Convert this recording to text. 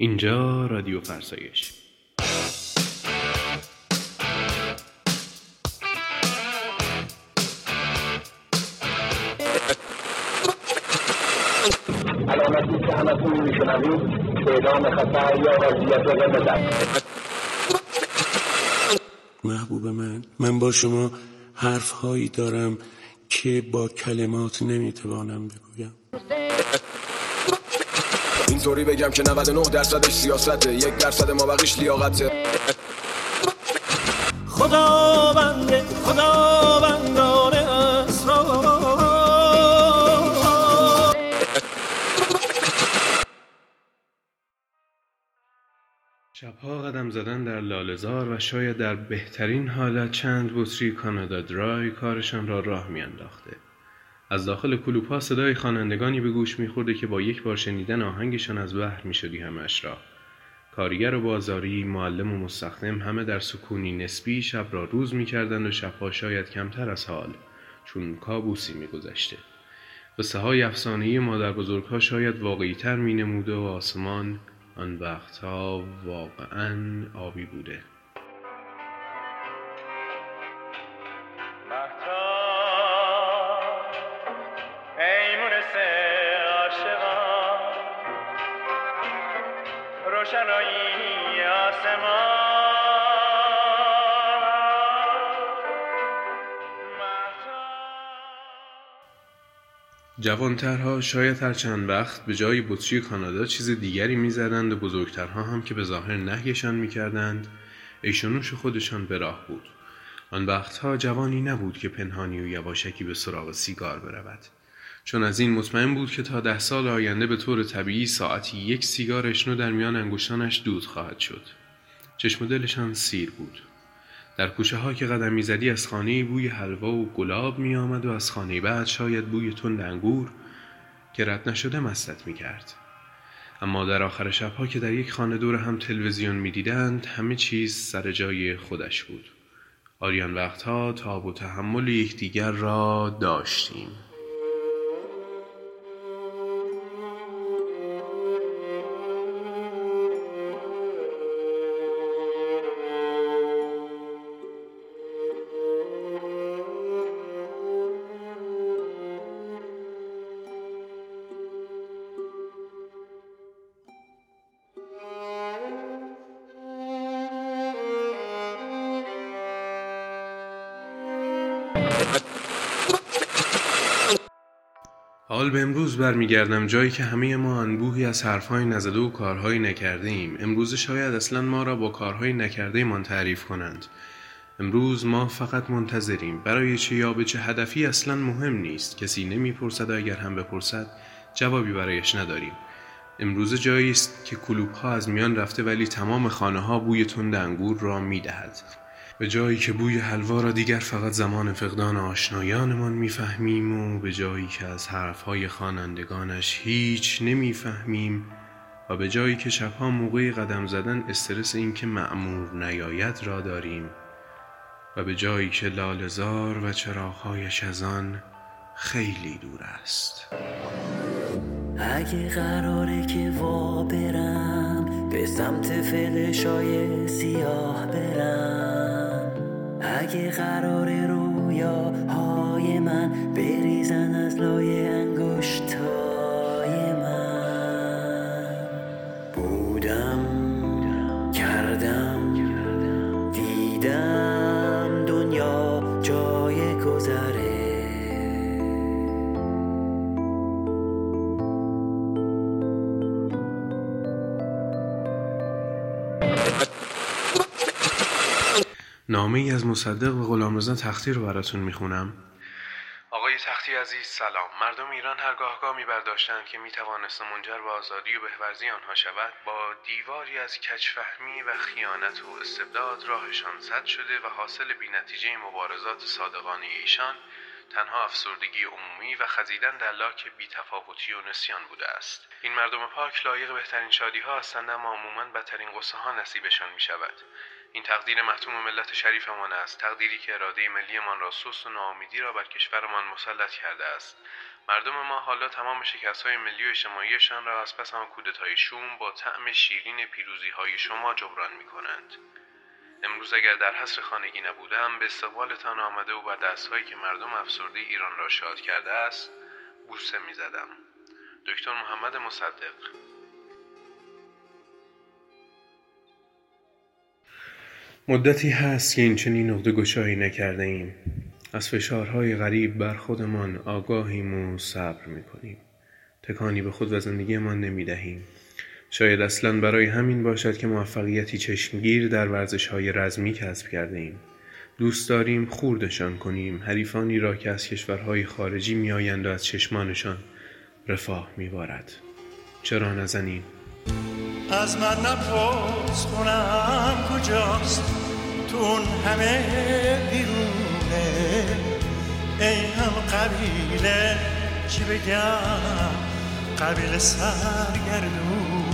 اینجا رادیو فرسایش. علامتی که همتون میشنوید اعلام خطر یا وضعیت قرمز محبوب من من با شما حرف هایی دارم که با کلمات نمی‌توانم بگویم. اینطوری بگم که 99 درصدش سیاسته یک درصد ما بقیش لیاقته. خداوند خداوندان اسرار. شبها قدم زدن در لالزار و شاید در بهترین حالت چند بطری کانادا درای کارشان را راه میانداخته. از داخل کلوپا صدای خوانندگانی به گوش میخورده که با یک بار شنیدن آهنگشان از بحر می‌شدی همش را. کارگر و بازاری معلم و مستخدم همه در سکونی نسبی شب را روز می‌کردند و شبها شاید کمتر از حال چون کابوسی میگذشته. قصه های افسانه‌ای مادر شاید واقعیتر می نموده و آسمان آن وقتها واقعا آبی بوده. روشنایی آسمان. جوانترها شاید هر چند وقت به جای بطری کانادا چیز دیگری می‌زدند و بزرگترها هم که به ظاهر نهیشان می‌کردند ایشونوش خودشان به راه بود. آن وقتها جوانی نبود که پنهانی و یواشکی به سراغ سیگار برود. چون از این مطمئن بود که تا ده سال آینده به طور طبیعی ساعتی یک سیگار اشنو در میان انگشتانش دود خواهد شد چشم دلشان سیر بود در کوچه ها که قدم می‌زدی از خانه بوی حلوا و گلاب می آمد و از خانه بعد شاید بوی تند انگور که رد نشده مستت می کرد. اما در آخر شبها که در یک خانه دور هم تلویزیون می دیدند همه چیز سر جای خودش بود. آریان وقتها تاب و تحمل یکدیگر را داشتیم. حال به امروز برمیگردم جایی که همه ما انبوهی از حرفهای نزده و کارهای نکرده ایم امروز شاید اصلا ما را با کارهای نکرده من تعریف کنند. امروز ما فقط منتظریم. برای چه یا به چه هدفی اصلا مهم نیست. کسی نمی‌پرسد اگر هم بپرسد جوابی برایش نداریم. امروز جایی است که کلوب ها از میان رفته ولی تمام خانه ها بوی تند انگور را می‌دهد. به جایی که بوی حلوا را دیگر فقط زمان فقدان آشنایانمان می‌فهمیم و به جایی که از حرفهای خوانندگانش هیچ نمی‌فهمیم و به جایی که شبها موقع قدم زدن استرس اینکه معمور نیاید را داریم و به جایی که لالزار و چراغهایش از آن خیلی دور است. اگه قراره که وا برم به سمت فلشای سیاه برم. اگه قراره رویاهای نامه ای از مصدق و غلامرضا تختی رو براتون می‌خونم. آقای تختی عزیز سلام. مردم ایران هرگاه می برداشتند که می توانست منجر به آزادی و بهورزی آنها شود. با دیواری از کچفهمی و خیانت و استبداد راهشان سد شده و حاصل بینتیجه مبارزات صادقانه ایشان تنها افسردگی عمومی و خزیدن در لاک بیتفاوتی و نسیان بوده است. این مردم پاک لایق بهترین شادی ها هستند اما عموما بدترین قصه ها نصیبشان می شود این تقدیر محتوم ملت شریفمان است تقدیری که اراده ملیمان را سست و ناامیدی را بر کشورمان مسلط کرده است مردم ما حالا تمام شکست های ملی و اجتماعیشان را از پس آن کودتای شوم با طعم شیرین پیروزی های شما جبران می کنند. امروز اگر در حصر خانگی نبودم به استقبالتان آمده و بر دستهایی که مردم افسرده ایران را شاد کرده است بوسه می زدم. دکتر محمد مصدق مدتی هست که این چنین نقطه گشایی نکرده ایم از فشارهای غریب بر خودمان آگاهیم و صبر می‌کنیم. تکانی به خود و زندگیمان نمی دهیم شاید اصلا برای همین باشد که موفقیتی چشمگیر در ورزش های رزمی کسب کرده ایم دوست داریم خوردشان کنیم. حریفانی را که از کشورهای خارجی میآیند و از چشمانشان رفاه میبارد. چرا نزنیم؟ از من نپرس کنم کجاست تو اون همه بیرونه. ای هم قبیله چی بگم؟ قبیله سرگردونه